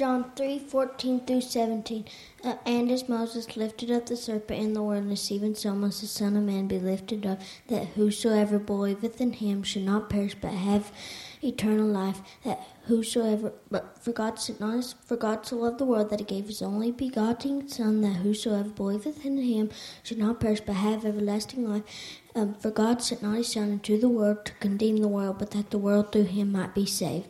John 3 14 through 17. Uh, and as Moses lifted up the serpent in the wilderness, even so must the Son of Man be lifted up, that whosoever believeth in him should not perish but have eternal life. That whosoever, but for God sent not his, for God so loved the world that he gave his only begotten Son, that whosoever believeth in him should not perish but have everlasting life. Um, for God sent not his Son into the world to condemn the world, but that the world through him might be saved.